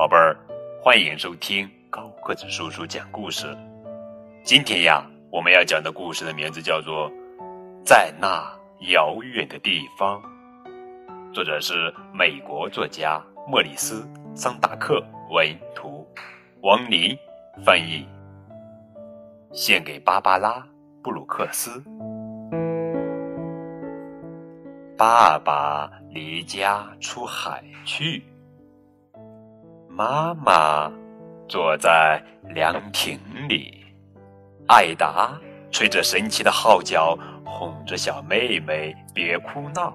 宝贝儿，欢迎收听高个子叔叔讲故事。今天呀，我们要讲的故事的名字叫做《在那遥远的地方》，作者是美国作家莫里斯·桑达克文图，王林翻译，献给芭芭拉·布鲁克斯。爸爸离家出海去。妈妈坐在凉亭里，艾达吹着神奇的号角，哄着小妹妹别哭闹。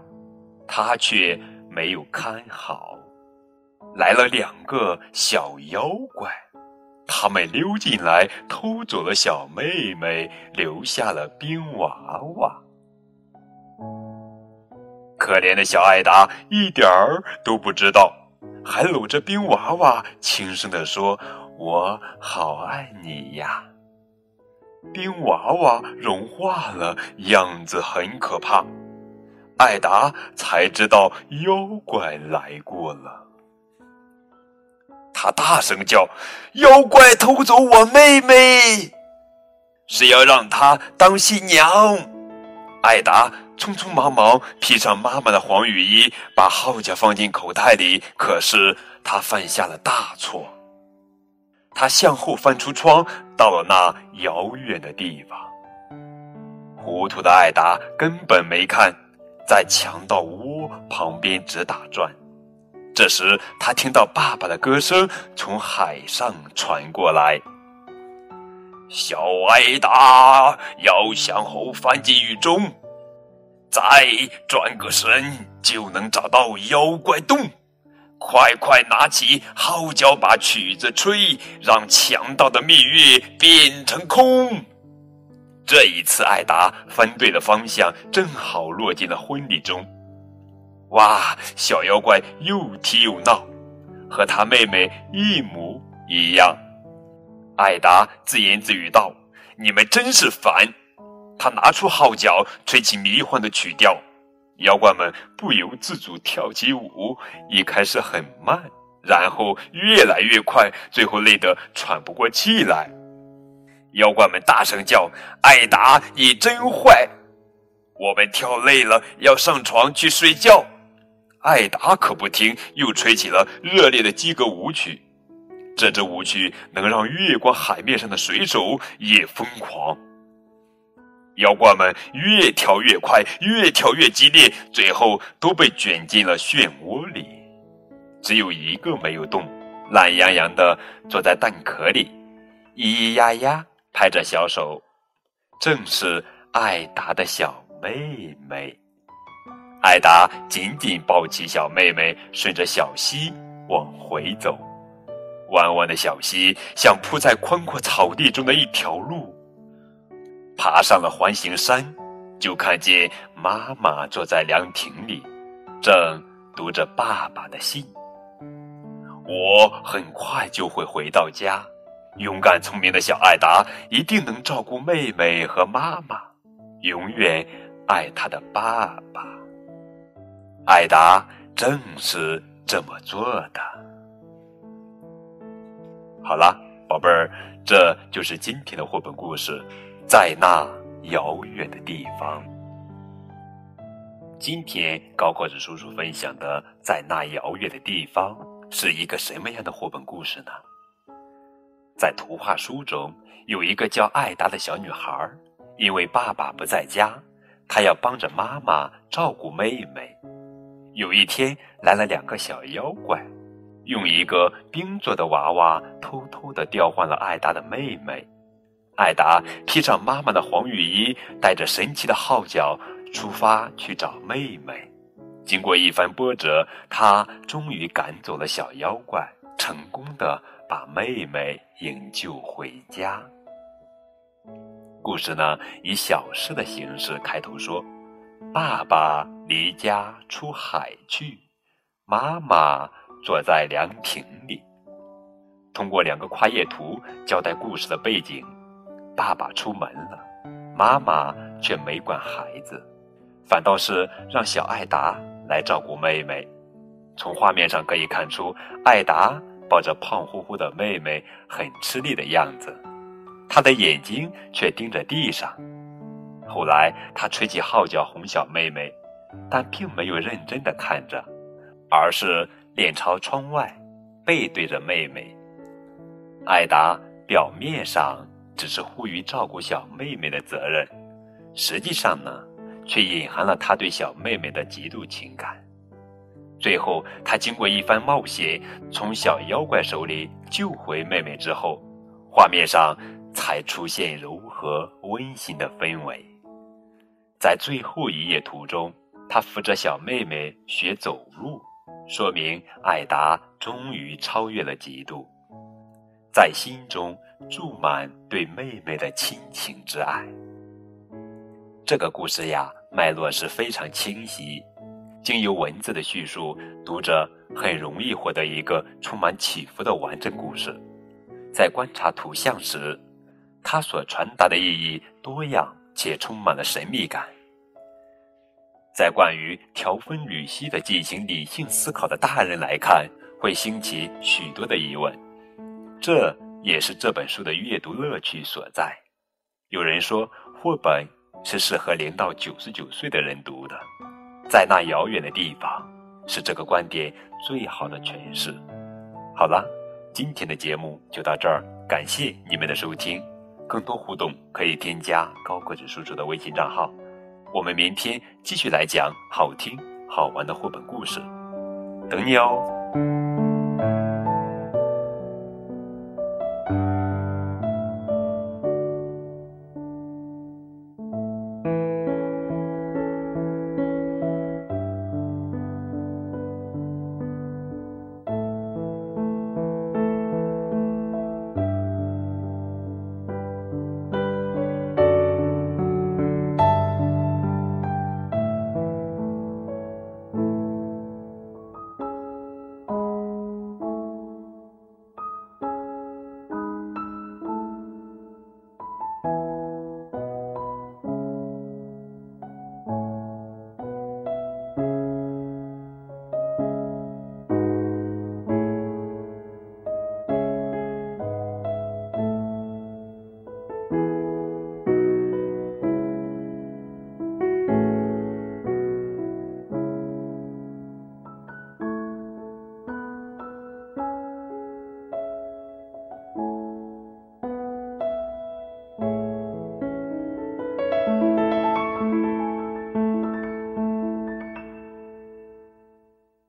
她却没有看好，来了两个小妖怪，他们溜进来，偷走了小妹妹，留下了冰娃娃。可怜的小艾达一点儿都不知道。还搂着冰娃娃，轻声地说：“我好爱你呀。”冰娃娃融化了，样子很可怕。艾达才知道妖怪来过了，他大声叫：“妖怪偷走我妹妹，是要让她当新娘。”艾达。匆匆忙忙披上妈妈的黄雨衣，把号角放进口袋里。可是他犯下了大错，他向后翻出窗，到了那遥远的地方。糊涂的艾达根本没看，在强盗窝旁边直打转。这时他听到爸爸的歌声从海上传过来：“小艾达要向后翻进雨中。”再转个身就能找到妖怪洞，快快拿起号角，把曲子吹，让强盗的蜜月变成空。这一次，艾达分对了方向，正好落进了婚礼中。哇，小妖怪又踢又闹，和他妹妹一模一样。艾达自言自语道：“你们真是烦。”他拿出号角，吹起迷幻的曲调，妖怪们不由自主跳起舞。一开始很慢，然后越来越快，最后累得喘不过气来。妖怪们大声叫：“艾达，你真坏！我们跳累了，要上床去睡觉。”艾达可不听，又吹起了热烈的鸡歌舞曲。这支舞曲能让月光海面上的水手也疯狂。妖怪们越跳越快，越跳越激烈，最后都被卷进了漩涡里。只有一个没有动，懒洋洋的坐在蛋壳里，咿咿呀呀拍着小手，正是艾达的小妹妹。艾达紧紧抱起小妹妹，顺着小溪往回走。弯弯的小溪像铺在宽阔草地中的一条路。爬上了环形山，就看见妈妈坐在凉亭里，正读着爸爸的信。我很快就会回到家，勇敢聪明的小艾达一定能照顾妹妹和妈妈，永远爱她的爸爸。艾达正是这么做的。好了，宝贝儿，这就是今天的绘本故事。在那遥远的地方，今天高个子叔叔分享的《在那遥远的地方》是一个什么样的绘本故事呢？在图画书中，有一个叫艾达的小女孩，因为爸爸不在家，她要帮着妈妈照顾妹妹。有一天，来了两个小妖怪，用一个冰做的娃娃偷偷的调换了艾达的妹妹。艾达披上妈妈的黄雨衣，带着神奇的号角出发去找妹妹。经过一番波折，他终于赶走了小妖怪，成功的把妹妹营救回家。故事呢，以小诗的形式开头说：“爸爸离家出海去，妈妈坐在凉亭里。”通过两个跨页图交代故事的背景。爸爸出门了，妈妈却没管孩子，反倒是让小艾达来照顾妹妹。从画面上可以看出，艾达抱着胖乎乎的妹妹，很吃力的样子。他的眼睛却盯着地上。后来，他吹起号角哄小妹妹，但并没有认真的看着，而是脸朝窗外，背对着妹妹。艾达表面上只是出于照顾小妹妹的责任，实际上呢，却隐含了他对小妹妹的极度情感。最后，他经过一番冒险，从小妖怪手里救回妹妹之后，画面上才出现柔和温馨的氛围。在最后一页图中，他扶着小妹妹学走路，说明艾达终于超越了嫉妒，在心中注满对妹妹的亲情之爱。这个故事呀，脉络是非常清晰。经由文字的叙述，读者很容易获得一个充满起伏的完整故事。在观察图像时，它所传达的意义多样且充满了神秘感。在关于条分缕析的进行理性思考的大人来看，会兴起许多的疑问。这也是这本书的阅读乐趣所在。有人说，绘本是适合零到九十九岁的人读的。在那遥远的地方，是这个观点最好的诠释。好了，今天的节目就到这儿，感谢你们的收听。更多互动可以添加高个子叔叔的微信账号。我们明天继续来讲好听好玩的绘本故事，等你哦。